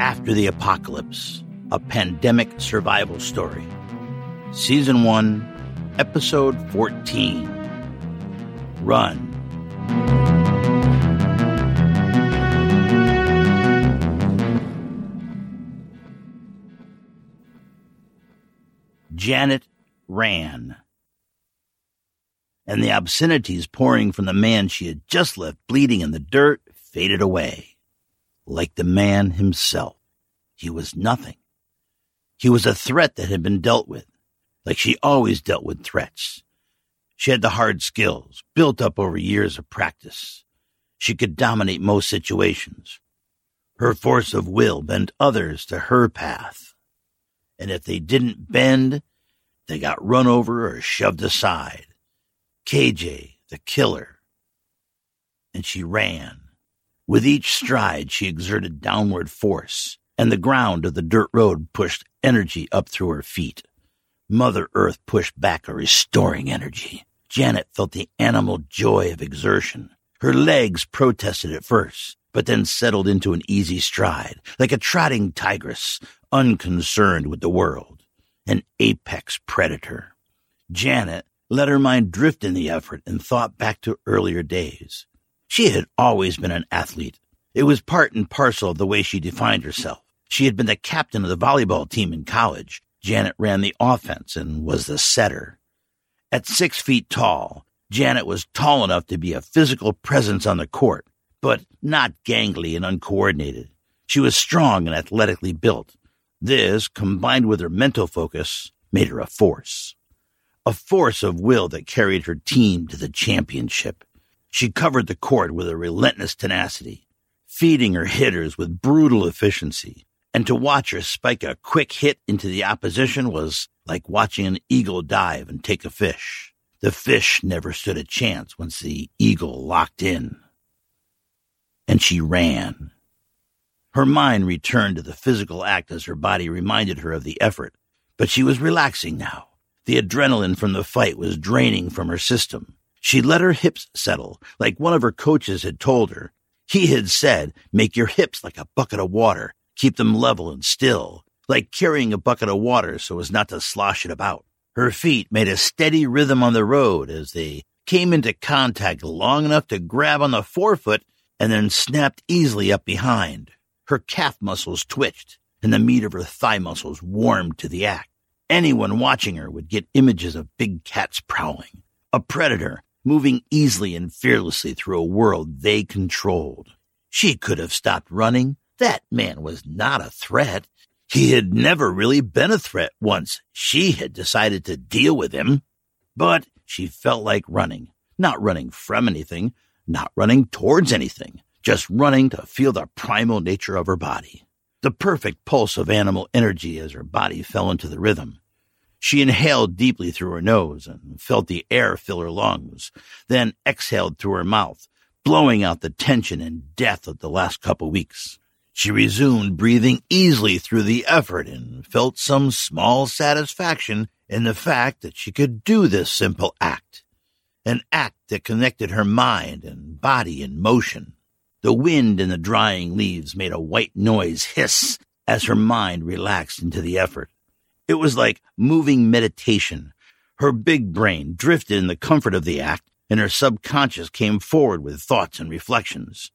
After the Apocalypse, a pandemic survival story. Season 1, Episode 14. Run. Janet ran. And the obscenities pouring from the man she had just left bleeding in the dirt faded away. Like the man himself, he was nothing. He was a threat that had been dealt with, like she always dealt with threats. She had the hard skills built up over years of practice. She could dominate most situations. Her force of will bent others to her path. And if they didn't bend, they got run over or shoved aside. KJ, the killer. And she ran. With each stride, she exerted downward force, and the ground of the dirt road pushed energy up through her feet. Mother Earth pushed back a restoring energy. Janet felt the animal joy of exertion. Her legs protested at first, but then settled into an easy stride, like a trotting tigress, unconcerned with the world, an apex predator. Janet let her mind drift in the effort and thought back to earlier days. She had always been an athlete. It was part and parcel of the way she defined herself. She had been the captain of the volleyball team in college. Janet ran the offense and was the setter. At six feet tall, Janet was tall enough to be a physical presence on the court, but not gangly and uncoordinated. She was strong and athletically built. This, combined with her mental focus, made her a force. A force of will that carried her team to the championship. She covered the court with a relentless tenacity, feeding her hitters with brutal efficiency. And to watch her spike a quick hit into the opposition was like watching an eagle dive and take a fish. The fish never stood a chance once the eagle locked in. And she ran. Her mind returned to the physical act as her body reminded her of the effort, but she was relaxing now. The adrenaline from the fight was draining from her system. She let her hips settle, like one of her coaches had told her. He had said, make your hips like a bucket of water, keep them level and still, like carrying a bucket of water so as not to slosh it about. Her feet made a steady rhythm on the road as they came into contact long enough to grab on the forefoot and then snapped easily up behind. Her calf muscles twitched, and the meat of her thigh muscles warmed to the act. Anyone watching her would get images of big cats prowling, a predator moving easily and fearlessly through a world they controlled. She could have stopped running. That man was not a threat. He had never really been a threat once she had decided to deal with him. But she felt like running, not running from anything, not running towards anything, just running to feel the primal nature of her body. The perfect pulse of animal energy as her body fell into the rhythm. She inhaled deeply through her nose and felt the air fill her lungs, then exhaled through her mouth, blowing out the tension and death of the last couple weeks. She resumed breathing easily through the effort and felt some small satisfaction in the fact that she could do this simple act, an act that connected her mind and body in motion. The wind in the drying leaves made a white noise hiss as her mind relaxed into the effort. It was like moving meditation. Her big brain drifted in the comfort of the act, and her subconscious came forward with thoughts and reflections.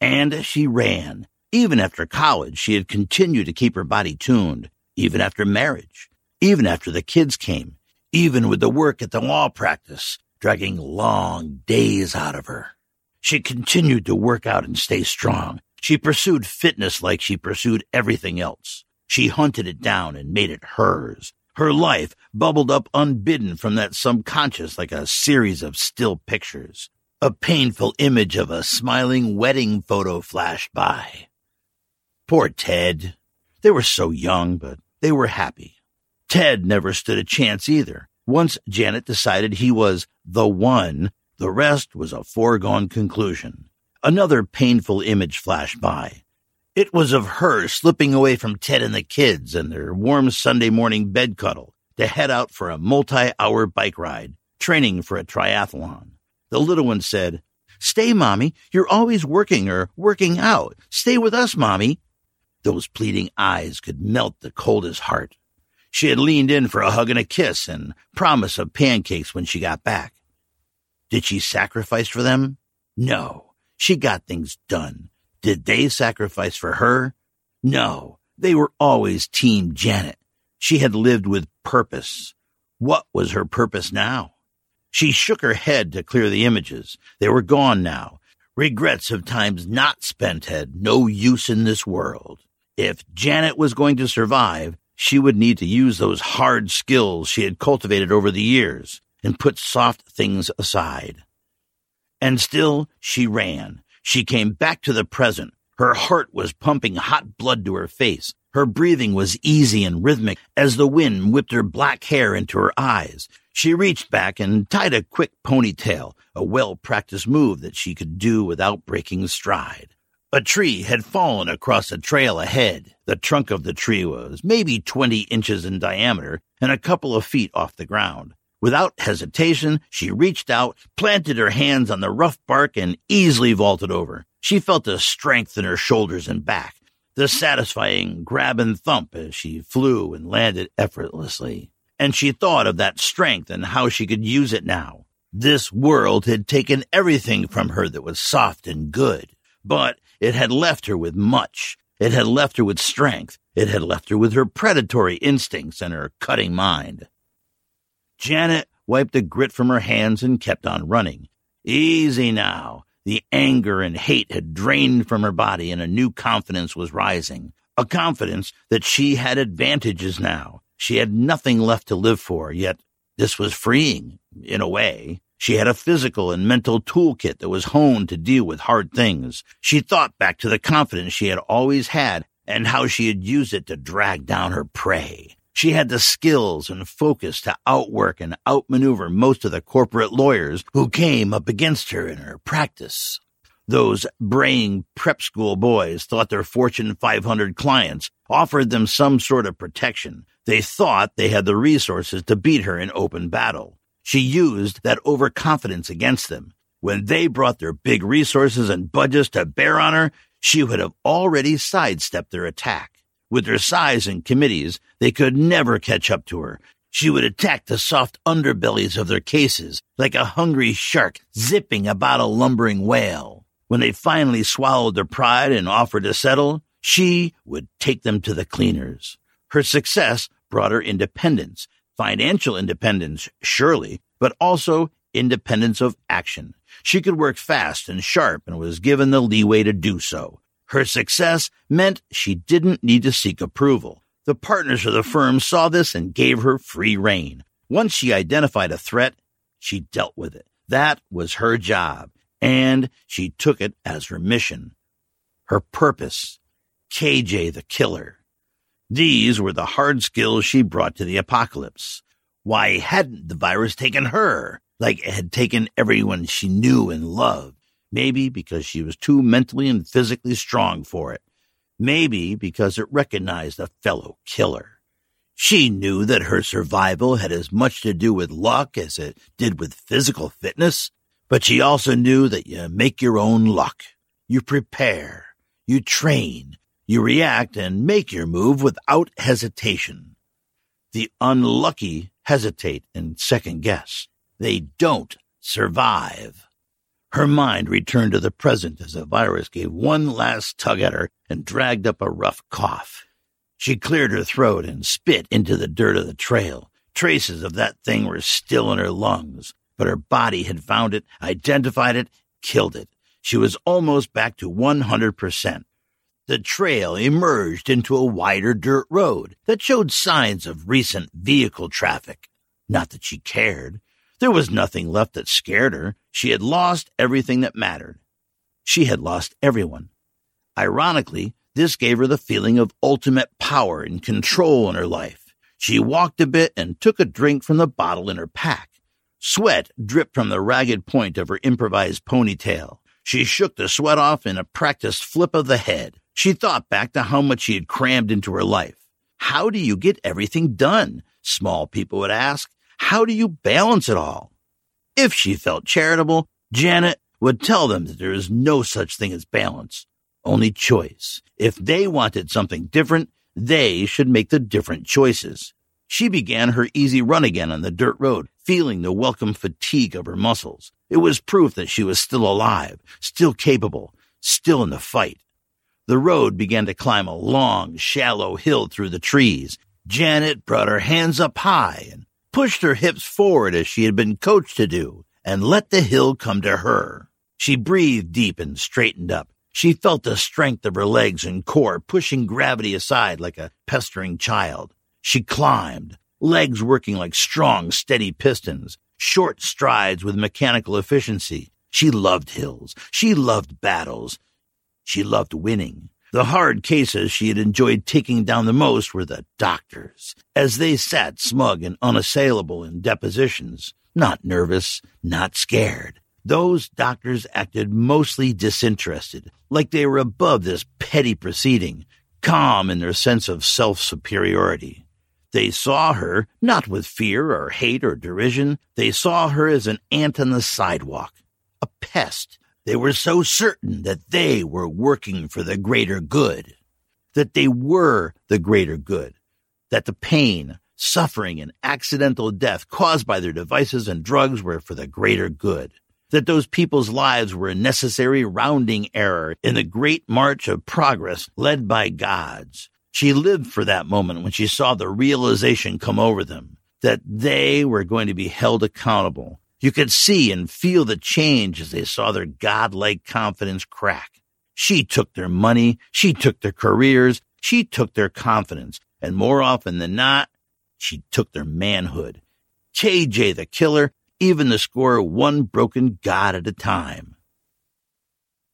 And she ran. Even after college, she had continued to keep her body tuned, even after marriage, even after the kids came, even with the work at the law practice, dragging long days out of her. She continued to work out and stay strong. She pursued fitness like she pursued everything else. She hunted it down and made it hers. Her life bubbled up unbidden from that subconscious like a series of still pictures. A painful image of a smiling wedding photo flashed by. Poor Ted. They were so young, but they were happy. Ted never stood a chance either. Once Janet decided he was the one, the rest was a foregone conclusion. Another painful image flashed by. It was of her slipping away from Ted and the kids and their warm Sunday morning bed cuddle to head out for a multi hour bike ride, training for a triathlon. The little one said, Stay, Mommy. You're always working or working out. Stay with us, Mommy. Those pleading eyes could melt the coldest heart. She had leaned in for a hug and a kiss and promise of pancakes when she got back. Did she sacrifice for them? No. She got things done. Did they sacrifice for her? No. They were always Team Janet. She had lived with purpose. What was her purpose now? She shook her head to clear the images. They were gone now. Regrets of times not spent had no use in this world. If Janet was going to survive, she would need to use those hard skills she had cultivated over the years and put soft things aside. And still she ran. She came back to the present. Her heart was pumping hot blood to her face. Her breathing was easy and rhythmic as the wind whipped her black hair into her eyes. She reached back and tied a quick ponytail, a well practiced move that she could do without breaking stride. A tree had fallen across a trail ahead. The trunk of the tree was maybe 20 inches in diameter and a couple of feet off the ground. Without hesitation, she reached out, planted her hands on the rough bark, and easily vaulted over. She felt the strength in her shoulders and back, the satisfying grab and thump as she flew and landed effortlessly. And she thought of that strength and how she could use it now. This world had taken everything from her that was soft and good. But it had left her with much. It had left her with strength. It had left her with her predatory instincts and her cutting mind. Janet wiped the grit from her hands and kept on running. Easy now. The anger and hate had drained from her body and a new confidence was rising. A confidence that she had advantages now. She had nothing left to live for, yet this was freeing, in a way. She had a physical and mental toolkit that was honed to deal with hard things. She thought back to the confidence she had always had and how she had used it to drag down her prey. She had the skills and focus to outwork and outmaneuver most of the corporate lawyers who came up against her in her practice. Those braying prep school boys thought their Fortune 500 clients offered them some sort of protection. They thought they had the resources to beat her in open battle. She used that overconfidence against them. When they brought their big resources and budgets to bear on her, she would have already sidestepped their attack. With her size and committees, they could never catch up to her. She would attack the soft underbellies of their cases like a hungry shark zipping about a lumbering whale. When they finally swallowed their pride and offered to settle, she would take them to the cleaners. Her success brought her independence, financial independence, surely, but also independence of action. She could work fast and sharp and was given the leeway to do so. Her success meant she didn't need to seek approval. The partners of the firm saw this and gave her free rein. Once she identified a threat, she dealt with it. That was her job, and she took it as her mission. Her purpose KJ the Killer. These were the hard skills she brought to the apocalypse. Why hadn't the virus taken her like it had taken everyone she knew and loved? Maybe because she was too mentally and physically strong for it. Maybe because it recognized a fellow killer. She knew that her survival had as much to do with luck as it did with physical fitness, but she also knew that you make your own luck. You prepare, you train, you react and make your move without hesitation. The unlucky hesitate and second guess. They don't survive. Her mind returned to the present as the virus gave one last tug at her and dragged up a rough cough. She cleared her throat and spit into the dirt of the trail. Traces of that thing were still in her lungs, but her body had found it, identified it, killed it. She was almost back to 100%. The trail emerged into a wider dirt road that showed signs of recent vehicle traffic. Not that she cared. There was nothing left that scared her. She had lost everything that mattered. She had lost everyone. Ironically, this gave her the feeling of ultimate power and control in her life. She walked a bit and took a drink from the bottle in her pack. Sweat dripped from the ragged point of her improvised ponytail. She shook the sweat off in a practiced flip of the head. She thought back to how much she had crammed into her life. How do you get everything done? Small people would ask. How do you balance it all? If she felt charitable, Janet would tell them that there is no such thing as balance, only choice. If they wanted something different, they should make the different choices. She began her easy run again on the dirt road, feeling the welcome fatigue of her muscles. It was proof that she was still alive, still capable, still in the fight. The road began to climb a long, shallow hill through the trees. Janet brought her hands up high and pushed her hips forward as she had been coached to do, and let the hill come to her. She breathed deep and straightened up. She felt the strength of her legs and core pushing gravity aside like a pestering child. She climbed, legs working like strong, steady pistons, short strides with mechanical efficiency. She loved hills. She loved battles. She loved winning. The hard cases she had enjoyed taking down the most were the doctors, as they sat smug and unassailable in depositions, not nervous, not scared. Those doctors acted mostly disinterested, like they were above this petty proceeding, calm in their sense of self superiority. They saw her not with fear or hate or derision. They saw her as an ant on the sidewalk, a pest they were so certain that they were working for the greater good, that they were the greater good, that the pain, suffering, and accidental death caused by their devices and drugs were for the greater good, that those people's lives were a necessary rounding error in the great march of progress led by God's. She lived for that moment when she saw the realization come over them that they were going to be held accountable you could see and feel the change as they saw their godlike confidence crack. She took their money, she took their careers, she took their confidence, and more often than not, she took their manhood. KJ the killer, even the score one broken god at a time.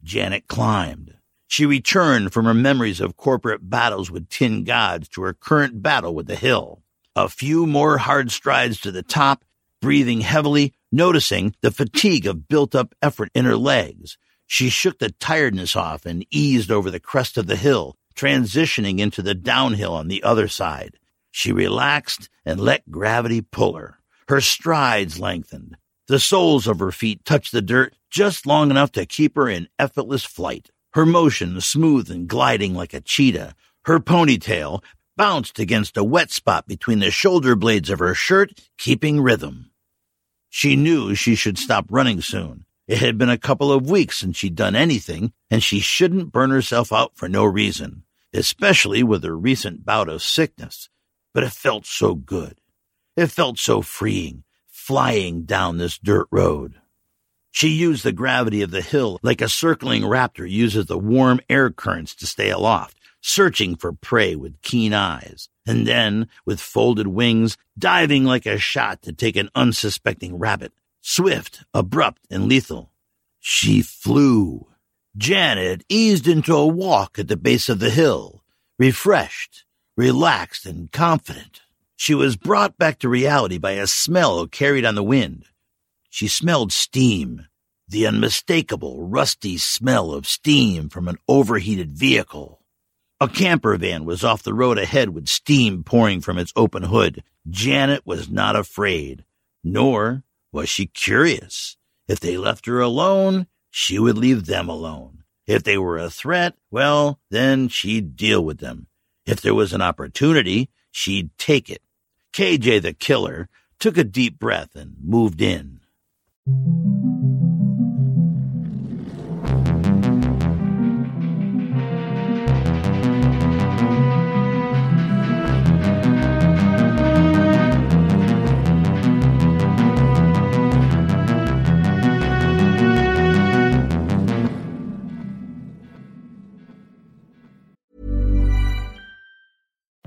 Janet climbed. She returned from her memories of corporate battles with tin gods to her current battle with the hill. A few more hard strides to the top, breathing heavily, Noticing the fatigue of built up effort in her legs, she shook the tiredness off and eased over the crest of the hill, transitioning into the downhill on the other side. She relaxed and let gravity pull her. Her strides lengthened. The soles of her feet touched the dirt just long enough to keep her in effortless flight. Her motion smooth and gliding like a cheetah. Her ponytail bounced against a wet spot between the shoulder blades of her shirt, keeping rhythm. She knew she should stop running soon. It had been a couple of weeks since she'd done anything, and she shouldn't burn herself out for no reason, especially with her recent bout of sickness. But it felt so good. It felt so freeing, flying down this dirt road. She used the gravity of the hill like a circling raptor uses the warm air currents to stay aloft searching for prey with keen eyes, and then, with folded wings, diving like a shot to take an unsuspecting rabbit, swift, abrupt, and lethal. She flew. Janet eased into a walk at the base of the hill, refreshed, relaxed, and confident. She was brought back to reality by a smell carried on the wind. She smelled steam, the unmistakable, rusty smell of steam from an overheated vehicle. A camper van was off the road ahead with steam pouring from its open hood. Janet was not afraid, nor was she curious. If they left her alone, she would leave them alone. If they were a threat, well, then she'd deal with them. If there was an opportunity, she'd take it. KJ the killer took a deep breath and moved in.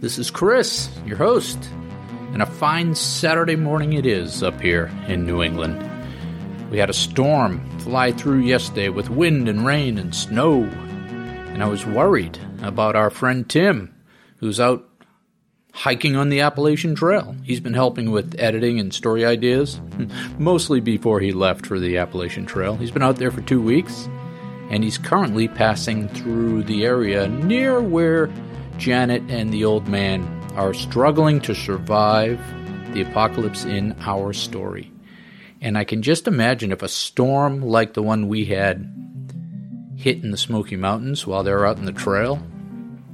This is Chris, your host, and a fine Saturday morning it is up here in New England. We had a storm fly through yesterday with wind and rain and snow, and I was worried about our friend Tim, who's out hiking on the Appalachian Trail. He's been helping with editing and story ideas, mostly before he left for the Appalachian Trail. He's been out there for two weeks, and he's currently passing through the area near where Janet and the old man are struggling to survive the apocalypse in our story. And I can just imagine if a storm like the one we had hit in the Smoky Mountains while they're out in the trail,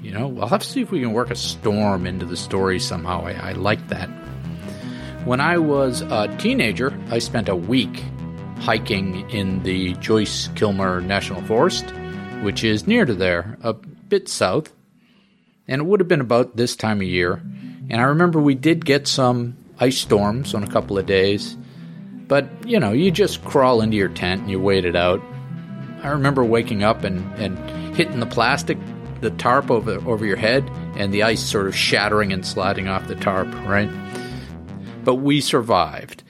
you know, we'll have to see if we can work a storm into the story somehow. I, I like that. When I was a teenager, I spent a week hiking in the Joyce Kilmer National Forest, which is near to there, a bit south. And it would have been about this time of year. And I remember we did get some ice storms on a couple of days. But, you know, you just crawl into your tent and you wait it out. I remember waking up and, and hitting the plastic the tarp over over your head and the ice sort of shattering and sliding off the tarp, right? But we survived.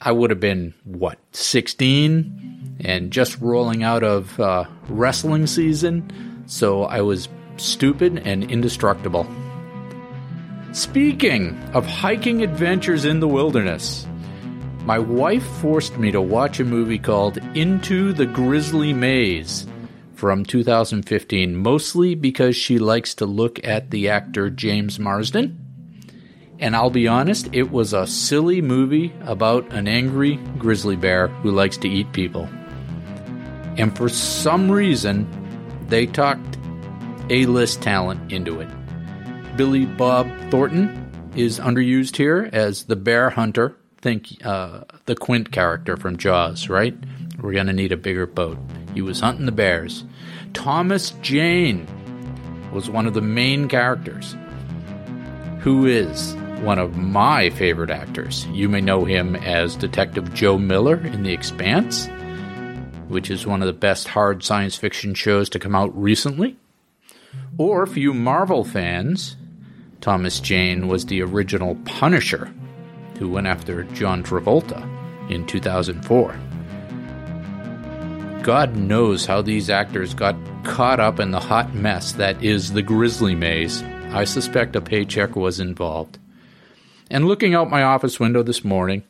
I would have been what 16 and just rolling out of uh, wrestling season, so I was stupid and indestructible. Speaking of hiking adventures in the wilderness, my wife forced me to watch a movie called Into the Grizzly Maze from 2015, mostly because she likes to look at the actor James Marsden. And I'll be honest, it was a silly movie about an angry grizzly bear who likes to eat people. And for some reason, they talked A list talent into it. Billy Bob Thornton is underused here as the bear hunter. Think uh, the Quint character from Jaws, right? We're going to need a bigger boat. He was hunting the bears. Thomas Jane was one of the main characters, who is one of my favorite actors. You may know him as Detective Joe Miller in The Expanse, which is one of the best hard science fiction shows to come out recently. Or for you Marvel fans, Thomas Jane was the original Punisher who went after John Travolta in 2004. God knows how these actors got caught up in the hot mess that is the Grizzly Maze. I suspect a paycheck was involved. And looking out my office window this morning,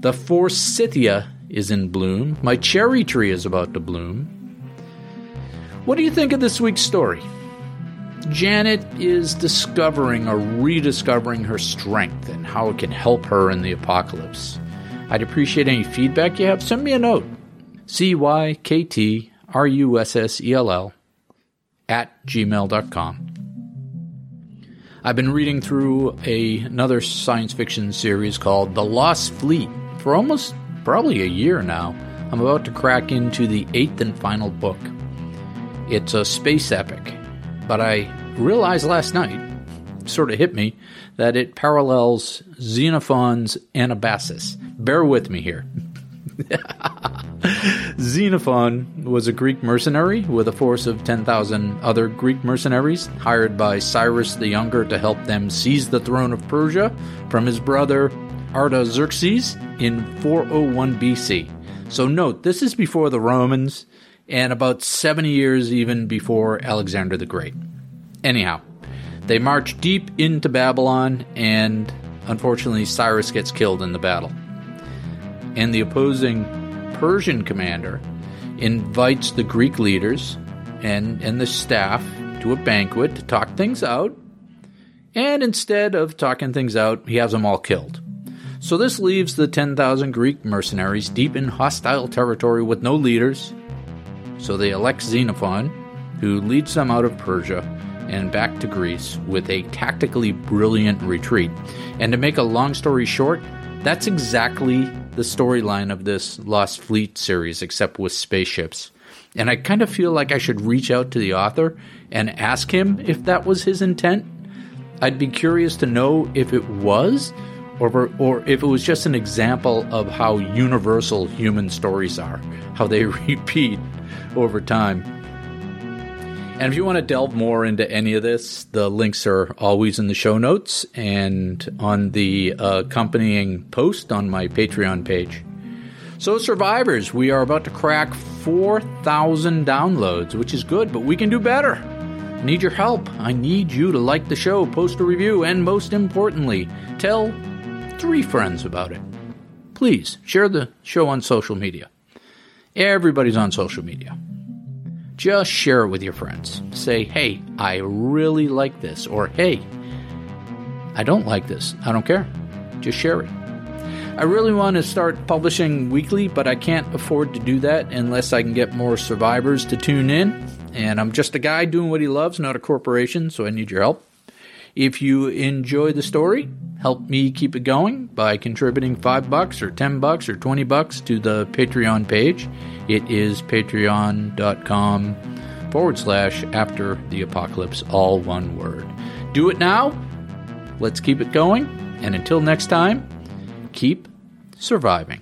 the forsythia is in bloom. My cherry tree is about to bloom. What do you think of this week's story? Janet is discovering or rediscovering her strength and how it can help her in the apocalypse. I'd appreciate any feedback you have. Send me a note. C Y K T R U S S E L L at gmail.com. I've been reading through a, another science fiction series called The Lost Fleet for almost probably a year now. I'm about to crack into the eighth and final book. It's a space epic, but I realized last night, sort of hit me, that it parallels Xenophon's Anabasis. Bear with me here. Xenophon was a Greek mercenary with a force of 10,000 other Greek mercenaries hired by Cyrus the Younger to help them seize the throne of Persia from his brother Artaxerxes in 401 BC. So note, this is before the Romans and about 70 years even before Alexander the Great. Anyhow, they march deep into Babylon and unfortunately Cyrus gets killed in the battle and the opposing Persian commander invites the Greek leaders and, and the staff to a banquet to talk things out. And instead of talking things out, he has them all killed. So this leaves the 10,000 Greek mercenaries deep in hostile territory with no leaders. So they elect Xenophon, who leads them out of Persia and back to Greece with a tactically brilliant retreat. And to make a long story short, that's exactly the storyline of this Lost Fleet series, except with spaceships. And I kind of feel like I should reach out to the author and ask him if that was his intent. I'd be curious to know if it was, or, or if it was just an example of how universal human stories are, how they repeat over time. And if you want to delve more into any of this, the links are always in the show notes and on the uh, accompanying post on my Patreon page. So, survivors, we are about to crack 4,000 downloads, which is good, but we can do better. I need your help. I need you to like the show, post a review, and most importantly, tell three friends about it. Please share the show on social media. Everybody's on social media. Just share it with your friends. Say, hey, I really like this, or hey, I don't like this. I don't care. Just share it. I really want to start publishing weekly, but I can't afford to do that unless I can get more survivors to tune in. And I'm just a guy doing what he loves, not a corporation, so I need your help. If you enjoy the story, help me keep it going by contributing five bucks or ten bucks or twenty bucks to the Patreon page. It is patreon.com forward slash after the apocalypse, all one word. Do it now. Let's keep it going. And until next time, keep surviving.